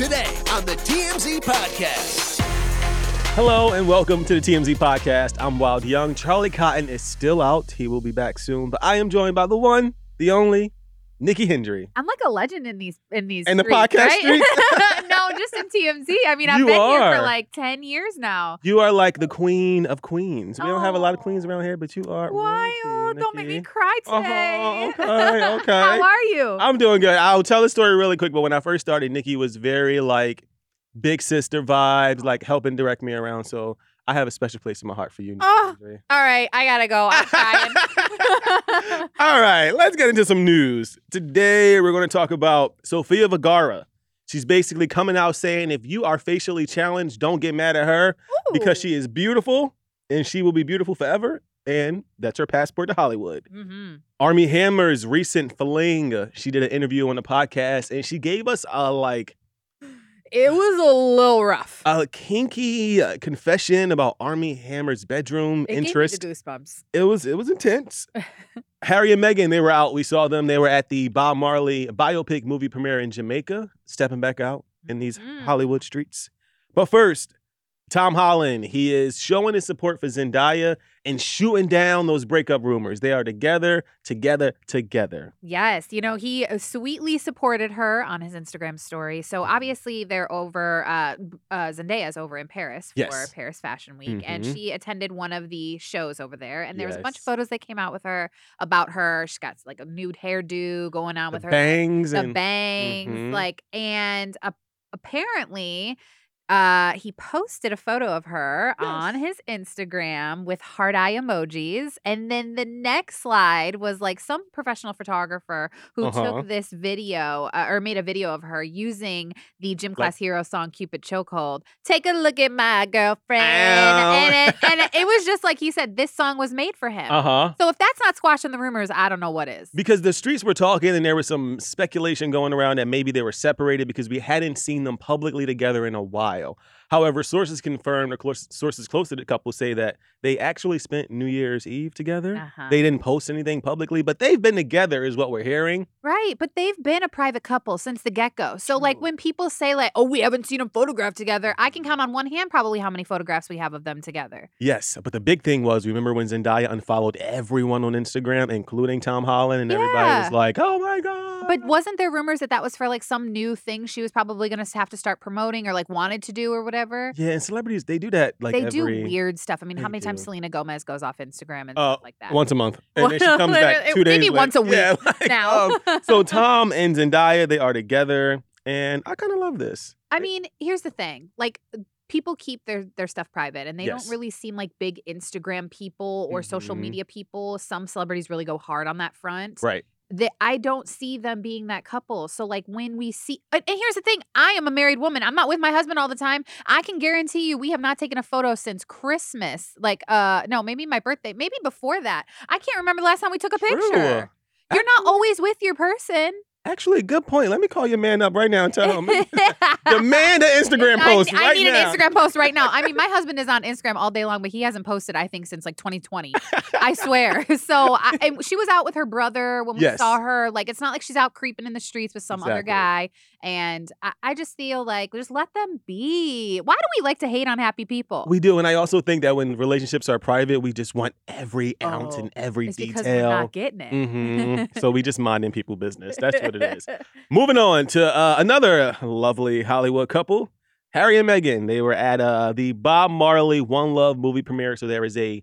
Today on the TMZ Podcast. Hello and welcome to the TMZ podcast. I'm Wyld Young. Charlie Cotton is still out. He will be back soon, but I am joined by the one, the only, Nikki Hendry. I'm like a legend in these in these In the streets, podcast right? streets? just in TMZ. I mean, I've You been here for like ten years now. You are like the queen of queens. We don't have a lot of Oh. queens around here, but you are. Oh, don't make me cry Uh-huh, today. okay, okay. How are you? I'm doing good. I'll tell the story really quick, but when I first started, Nikki was very like big sister vibes, like helping direct me around. So I have a special place in my heart for you. Nikki Oh, All right, I gotta go. I'm crying. All right, let's get into some news. Today, we're going to talk about Sofia Vergara. She's basically coming out saying if you are facially challenged, don't get mad at her because she is beautiful and she will be beautiful forever. And that's her passport to Hollywood. hmm Armie Hammer's recent fling, she did an interview on the podcast and she gave us a like It was a little rough. a kinky uh, confession about Armie Hammer's bedroom it interest. gave me the goosebumps. It was it was intense. Harry and Meghan, they were out. We saw them. They were at the Bob Marley biopic movie premiere in Jamaica, stepping back out in these Mhm. Hollywood streets. But first, Tom Holland, he is showing his support for Zendaya and shooting down those breakup rumors. They are together, together, together. Yes, you know, he uh, sweetly supported her on his Instagram story. So obviously they're over uh, uh Zendaya's over in Paris for Yes. Paris Fashion Week and Mhm. she attended one of the shows over there and there was a bunch of photos that came out with her about her. She's got like a nude hairdo going on The with her bangs the and bangs Mhm. like and a- apparently uh he posted a photo of her on his Instagram with heart eye emojis and then the next slide was like some professional photographer who Uh-huh. took this video uh, or made a video of her using the gym class hero song Cupid Chokehold take a look at my girlfriend and it, and it, it was just like he said this song was made for him uh-huh. so if that's not squashing the rumors I don't know what is Because the streets were talking and there was some speculation going around that maybe they were separated because we hadn't seen them publicly together in a while. Ohio. However, sources confirmed, or sources close to the couple say that they actually spent New Year's Eve together. Uh-huh. They didn't post anything publicly, but they've been together, is what we're hearing. Right, but they've been a private couple since the get go. So, like, when people say, like, oh, we haven't seen them photographed together, I can count on one hand probably how many photographs we have of them together. Yes, but the big thing was, remember when Zendaya unfollowed everyone on Instagram, including Tom Holland, and everybody was like, "Oh my god!" But wasn't there rumors that that was for like some new thing she was probably going to have to start promoting or like wanted to do or whatever? Yeah, and celebrities they do that like they every do weird stuff. I mean, how many times. Selena Gomez goes off Instagram and uh, stuff like that? once a month, and then she comes back two days. maybe later. once a Yeah, week like, now. um, so Tom and Zendaya, they are together, and I kind of love this. I mean, here's the thing. Like people keep their their stuff private and they Yes. don't really seem like big Instagram people or social Mhm. media people. Some celebrities really go hard on that front. Right. That I don't see them being that couple. So like when we see and here's the thing, I am a married woman. I'm not with my husband all the time. I can guarantee you we have not taken a photo since Christmas. Like uh no, maybe my birthday, maybe before that. I can't remember the last time we took a picture. You're not always with your person. Actually, good point. Let me call your man up right now and tell him demand an Instagram post I, right need now. an Instagram post right now. I mean, my husband is on Instagram all day long, but he hasn't posted, I think, since like 2020. I swear. So I, and she was out with her brother when we Yes. saw her. Like, it's not like she's out creeping in the streets with some other guy. And I, I just feel like just let them be. Why do we like to hate on happy people? We do, and I also think that when relationships are private, we just want every ounce Oh, and every it's detail. because we're not getting it. Mhm. so we just minding people business. That's what it is. Moving on to uh, another lovely Hollywood couple, Harry and Meghan. They were at uh, the Bob Marley One Love movie premiere. So there is a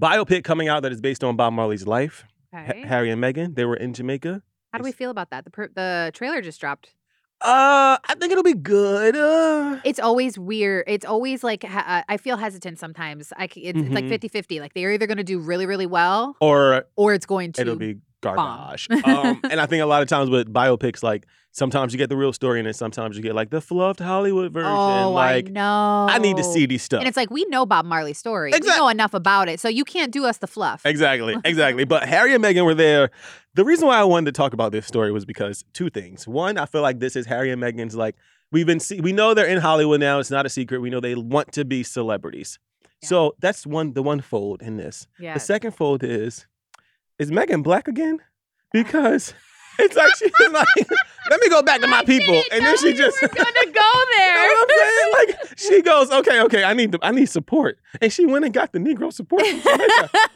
biopic coming out that is based on Bob Marley's life. Okay. Harry and Meghan. They were in Jamaica. How do we feel about that? The, pr- the trailer just dropped. Uh, I think it'll be good. Uh, It's always weird. It's always like ha- I feel hesitant sometimes. I c- it's, it's like Mhm. 50-50. Like they're either going to do really really well or or it's going to it'll be garbage. um, and I think a lot of times with biopics, like sometimes you get the real story, and then sometimes you get like the fluffed Hollywood version. Oh, like I know. I need to see these stuff. And it's like we know Bob Marley's story. Exact- We know enough about it, so you can't do us the fluff. Exactly, exactly. but Harry and Meghan were there. The reason why I wanted to talk about this story was because two things. One, I feel like this is Harry and Meghan's like we've been see- we know they're in Hollywood now. It's not a secret. We know they want to be celebrities. Yeah. So that's one the one fold in this. Yeah. The second fold is is Meghan black again? Because it's like she's like, let me go back to my people, and then she just. Gonna go You know there. what I'm saying? Like she goes, okay, okay, I need the, I need support, and she went and got the Negro support. From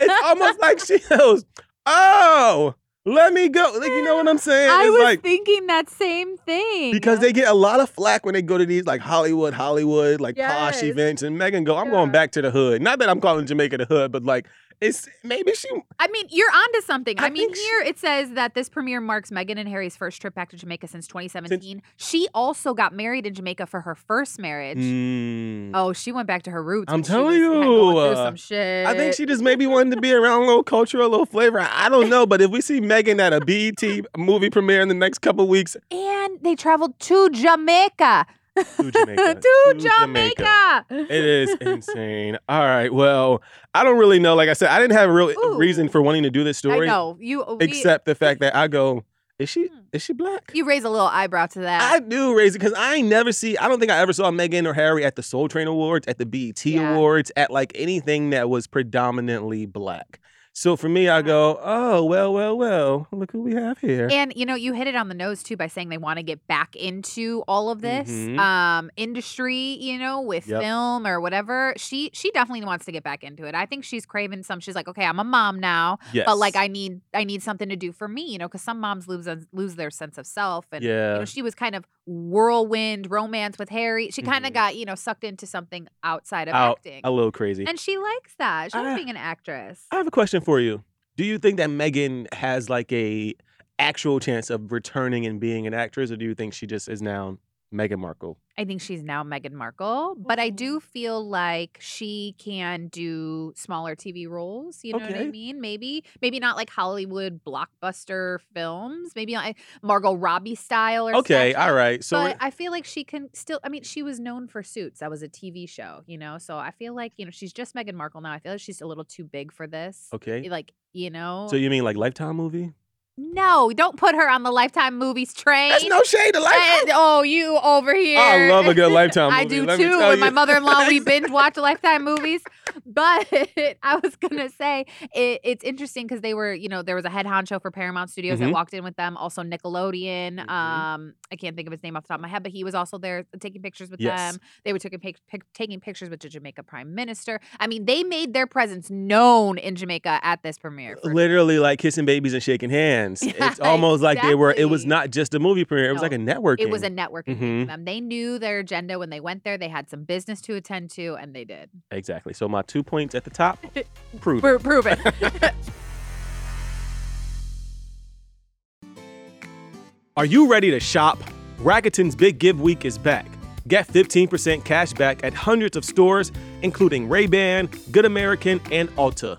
it's almost like she goes, oh, let me go. Like you know what I'm saying? I it's was like thinking that same thing. because they get a lot of flack when they go to these like Hollywood, Hollywood, like posh events, and Meghan go, I'm going back to the hood. Not that I'm calling Jamaica the hood, but like it's maybe she I mean, you're onto something. I I, mean, think she- here it says that this premiere marks Meghan and Harry's first trip back to Jamaica since 2017. she also got married in Jamaica for her first marriage. Mm. Oh, she went back to her roots. I'm telling was, yeah, going you, uh, some shit. I think she just maybe wanted to be around a little culture, a little flavor. I don't know, but if we see Meghan at a BET movie premiere in the next couple weeks, and they traveled to Jamaica. To Jamaica, to to Jamaica. it is insane. All right, well, I don't really know. Like I said, I didn't have a real Ooh. reason for wanting to do this I story, know you. we- except the fact that I go, is she Hmm. is she black? you raise a little eyebrow to that. I do raise it because I ain't never see. I don't think I ever saw Meghan or Harry at the Soul Train Awards, at the BET Yeah. Awards, at like anything that was predominantly black. So for me, I go, oh well, well, well. Look who we have here. And you know, you hit it on the nose too by saying they want to get back into all of this Mhm. um industry, you know, with Yep. film or whatever. She she definitely wants to get back into it. I think she's craving some. She's like, okay, I'm a mom now, yes, but like I need I need something to do for me, you know, because some moms lose lose their sense of self. And yeah, you know, she was kind of whirlwind romance with Harry. She kind of Mhm. got you know sucked into something outside of Out acting, a little crazy. and she likes that. She likes being an actress. I have a question for you. Do you think that Meghan has like a actual chance of returning and being an actress, or do you think she just is now Meghan Markle? I think she's now Meghan Markle, but I Mm. do feel like she can do smaller TV roles. You know what I mean? Maybe, maybe not like Hollywood blockbuster films. Maybe like Margot Robbie style or Okay, such. all right. So but I feel like she can still. I mean, she was known for Suits. That was a TV show, you know. So I feel like you know she's just Meghan Markle now. I feel like she's a little too big for this. okay. Like you know. So you mean like Lifetime movie? No, don't put her on the Lifetime movies train. That's no shade to Lifetime. And- oh, you over here. I love a good Lifetime movie. I do let too. tell With my mother-in-law, we binge watch Lifetime movies. But I was gonna say it, it's interesting because they were, you know, there was a head honcho for Paramount Studios that Mhm. walked in with them. Also Nickelodeon. Mhm. Um, I can't think of his name off the top of my head, but he was also there taking pictures with Yes. them. They were taking pic- pic- taking pictures with the Jamaica Prime Minister. I mean, they made their presence known in Jamaica at this premiere. for Literally like kissing babies and shaking hands. Yeah, it's almost like they were. It was not just a movie premiere. It was No, like a networking. It was a networking thing Mhm. for them. They knew their agenda when they went there. They had some business to attend to, and they did. exactly. So my two points at the top. Prove. it. Prove it. Are you ready to shop? Rakuten's Big Give Week is back. Get 15% cash back at hundreds of stores, including Ray-Ban, Good American, and Ulta.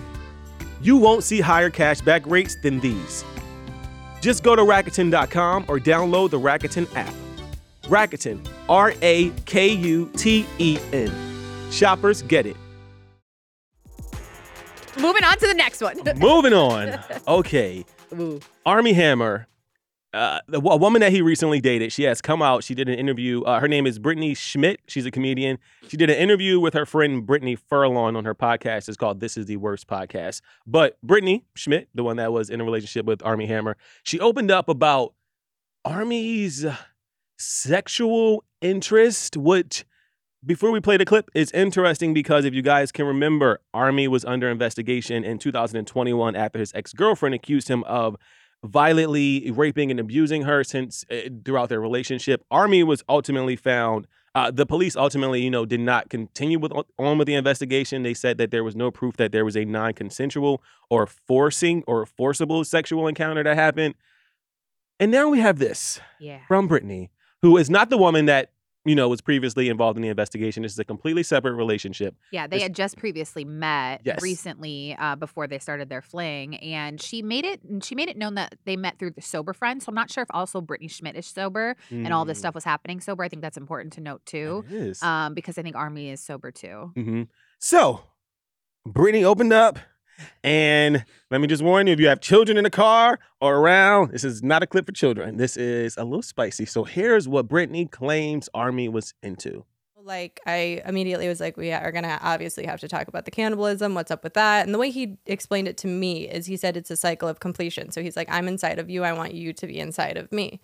You won't see higher cashback rates than these. Just go to Rakuten.com or download the Rakuten app. Rakuten, R A K U T E N. Shoppers get it. Moving on to the next one. Moving on. Okay. Ooh. Armie Hammer, uh, a woman that he recently dated, she has come out. She did an interview. Uh, her name is Brittany Schmitt. She's a comedian. She did an interview with her friend Brittany Furlan on her podcast. It's called This Is the Worst Podcast. But Brittany Schmitt, the one that was in a relationship with Armie Hammer, she opened up about Armie's sexual interest, which before we play the clip, it's interesting because if you guys can remember, Armie was under investigation in 2021 after his ex girlfriend accused him of violently raping and abusing her since uh, throughout their relationship. Armie was ultimately found. Uh, the police ultimately, you know, did not continue with on with the investigation. They said that there was no proof that there was a non-consensual or forcing or forcible sexual encounter that happened. And now we have this Yeah. from Brittany, who is not the woman that you know was previously involved in the investigation. This is a completely separate relationship. Yeah, they This- had just previously met Yes. recently uh, before they started their fling, and she made it. She made it known that they met through the sober friend. So I'm not sure if also Brittany Schmitt is sober and all this Mm, stuff was happening sober. I think that's important to note too, um, because I think Armie is sober too. hmm So, Brittany opened up, and let me just warn you: if you have children in the car or around, this is not a clip for children. This is a little spicy. So here's what Brittany claims Armie was into. Like I immediately was like, we are gonna obviously have to talk about the cannibalism. What's up with that? And the way he explained it to me is he said it's a cycle of completion. So he's like, I'm inside of you. I want you to be inside of me.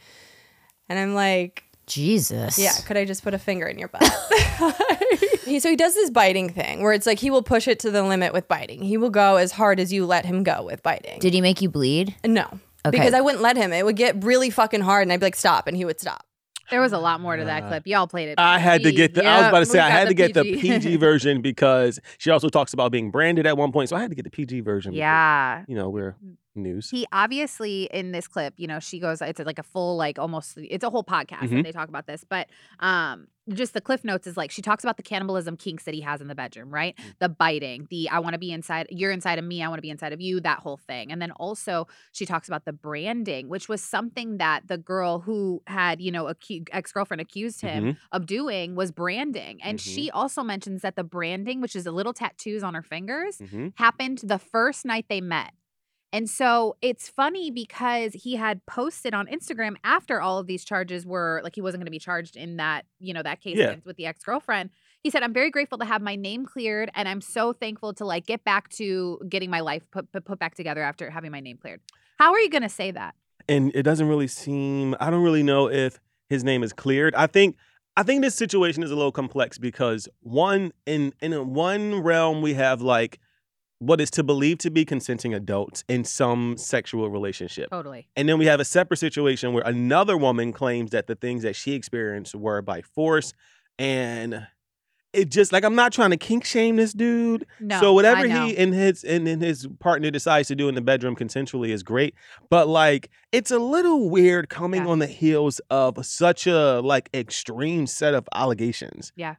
And I'm like, Jesus. yeah, could I just put a finger in your butt? he, so he does this biting thing where it's like he will push it to the limit with biting. He will go as hard as you let him go with biting. Did he make you bleed? no. Okay. Because I wouldn't let him. It would get really fucking hard and I'd be like, stop. And he would stop. There was a lot more to that Uh, clip. Y'all played it. I had to get the. I was about to say I had to get the PG. PG version because she also talks about being branded at one point. So I had to get the PG version. because, yeah. you know we're news. He obviously in this clip, you know, she goes, it's like a full, like almost, it's a whole podcast Mhm. that they talk about this. But um, just the cliff notes is like she talks about the cannibalism kinks that he has in the bedroom, right? Mm. The biting, the I want to be inside, you're inside of me, I want to be inside of you, that whole thing. And then also she talks about the branding, which was something that the girl who had, you know, acu- ex girlfriend accused him Mhm. of doing was branding. And Mhm. she also mentions that the branding, which is the little tattoos on her fingers, Mhm. happened the first night they met. And so it's funny because he had posted on Instagram after all of these charges were like he wasn't going to be charged in that, you know, that case Yeah. with the ex-girlfriend. He said, "I'm very grateful to have my name cleared and I'm so thankful to like get back to getting my life put put, put back together after having my name cleared." How are you going to say that? and it doesn't really seem i don't really know if his name is cleared i think i think this situation is a little complex because one in in one realm we have like what is to believe to be consenting adults in some sexual relationship Totally. and then we have a separate situation where another woman claims that the things that she experienced were by force and it just like i'm not trying to kink shame this dude No. so whatever he and his and, and his partner decides to do in the bedroom consensually is great. But like it's a little weird coming Yeah. on the heels of such a like extreme set of allegations. It-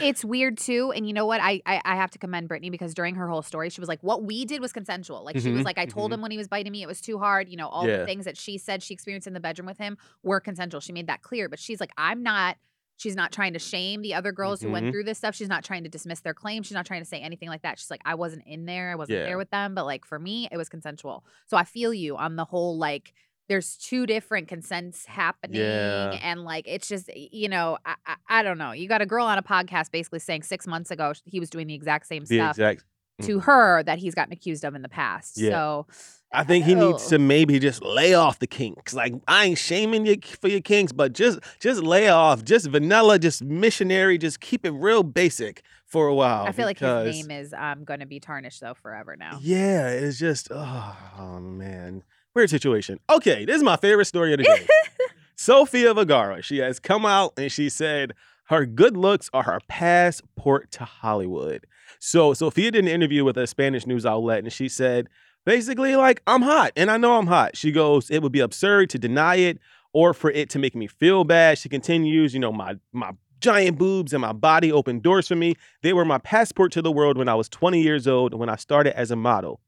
it's weird too and you know what I, I i have to commend brittany because during her whole story she was like what we did was consensual like she was Mhm, like i told mhm. him when he was biting me it was too hard you know all Yeah. the things that she said she experienced in the bedroom with him were consensual she made that clear but she's like i'm not she's not trying to shame the other girls who went Mhm. through this stuff she's not trying to dismiss their claims she's not trying to say anything like that she's like i wasn't in there i wasn't Yeah. there with them but like for me it was consensual so i feel you on the whole like there's two different consents happening Yeah. and like it's just you know I, I I don't know you got a girl on a podcast basically saying six months ago he was doing the exact same The stuff exact to her that he's gotten accused of in the past Yeah. so I think he needs oh. to maybe just lay off the kinks. Like I ain't shaming you for your kinks, but just just lay off, just vanilla, just missionary, just keep it real basic for a while. I feel like his name is um going to be tarnished though forever now Yeah, it's just oh, oh, man. Weird situation. Okay, this is my favorite story of the day. Sofia Vergara. She has come out and she said her good looks are her passport to Hollywood. So Sofia did an interview with a Spanish news outlet and she said basically like I'm hot and I know I'm hot. She goes, it would be absurd to deny it or for it to make me feel bad. She continues, you know, my my giant boobs and my body opened doors for me. They were my passport to the world when I was 20 years old when I started as a model.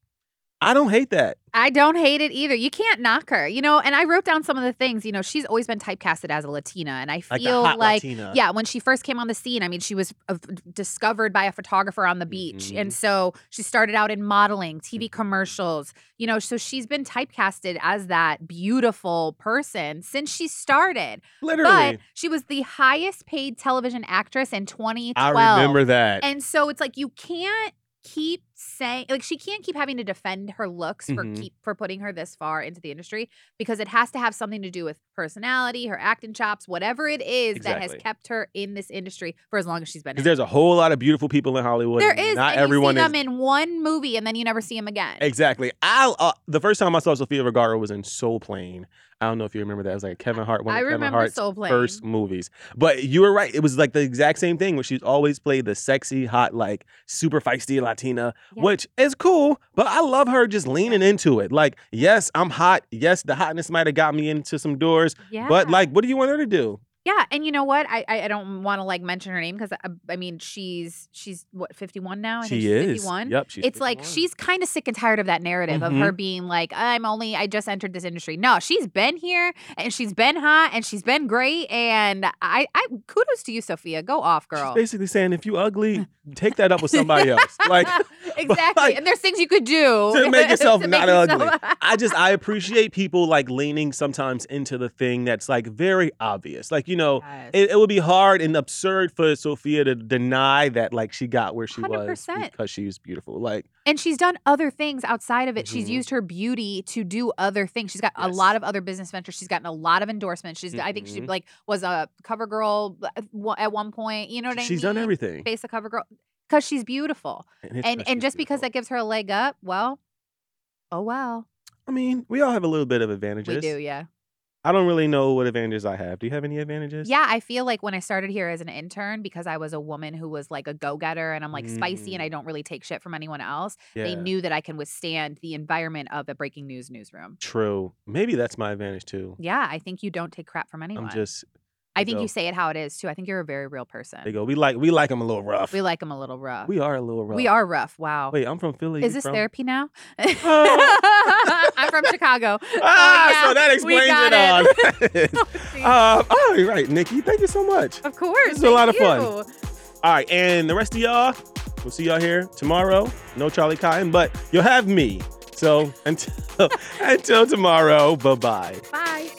I don't hate that. I don't hate it either. You can't knock her, you know. And I wrote down some of the things. You know, she's always been typecasted as a Latina, and I feel hot like, yeah, when she first came on the scene, I mean, she was uh, discovered by a photographer on the beach, Mhm. and so she started out in modeling, Mm-hmm. TV commercials. You know, so she's been typecasted as that beautiful person since she started. Literally. But she was the highest paid television actress in 2012. I remember that. And so it's like you can't keep saying like she can't keep having to defend her looks for Mhm. keep for putting her this far into the industry because it has to have something to do with personality, her acting chops, whatever it is that has kept her in this industry for as long as she's been. Because there's a whole lot of beautiful people in Hollywood. There is, Not everyone you see is. them in one movie and then you never see them again. Exactly. I uh, the first time I saw Sofia Vergara was in Soul Plane. I don't know if you remember that. It was like Kevin Hart, one I of Kevin remember Hart's Soul Plane. first movies. But you were right. It was like the exact same thing where she's always played the sexy, hot, like super feisty Latina, Yeah. which is cool. But I love her just leaning into it. Like, yes, I'm hot. Yes, the hotness might have got me into some doors. Yeah. But like, what do you want her to do? Yeah, and you know what? I I, I don't want to like mention her name because I, I mean she's she's what fifty one now. I think she she's is. 51. Yep. She's it's like she's kind of sick and tired of that narrative of Mm-hmm. her being like, I'm only, I just entered this industry. No, she's been here and she's been hot and she's been great. And I, I kudos to you, Sofia. Go off, She's girl. basically saying if you ugly, take that up with somebody else. Like exactly. like, and there's things you could do to make yourself to not make yourself- ugly. I just I appreciate people like leaning sometimes into the thing that's like very obvious. Like you know, Yes. it, it would be hard and absurd for Sofia to deny that like she got where she was 100%. because she's beautiful. Like And she's done other things outside of it. She's Mhm. used her beauty to do other things. She's got a lot of other business ventures. She's gotten a lot of endorsements. She's I think she Mhm. like was a cover girl uh, at one point. You know what I mean? she's done everything. Face a cover girl because she's beautiful. And, And and just because that gives her a leg up, well, oh well. I mean, we all have a little bit of advantages. We do, yeah. I don't really know what advantages I have. Do you have any advantages? Yeah, I feel like when I started here as an intern, because I was a woman who was like a go getter and I'm like spicy and I don't really take shit from anyone else, yeah. they Mm. Knew that I can withstand the environment of a breaking news newsroom. True. Maybe that's my advantage too. Yeah, I think you don't take crap from anyone. I'm just. I think go- you say it how it is too. I think you're a very real person. They go. We like. We like them a little rough. We like them a little rough. We are a little rough. We are rough. Wow. Wait, I'm from Philly. Is you this from? therapy now? Oh. I'm from Chicago. Ah, Oh, yeah, so that explains got it all. See? um, all right, Nikki. Thank you so much. of course. This is a lot of fun. you. All right, and the rest of y'all, we'll see y'all here tomorrow. No Charlie Cotton, but you'll have me. So until until tomorrow, bye bye. Bye.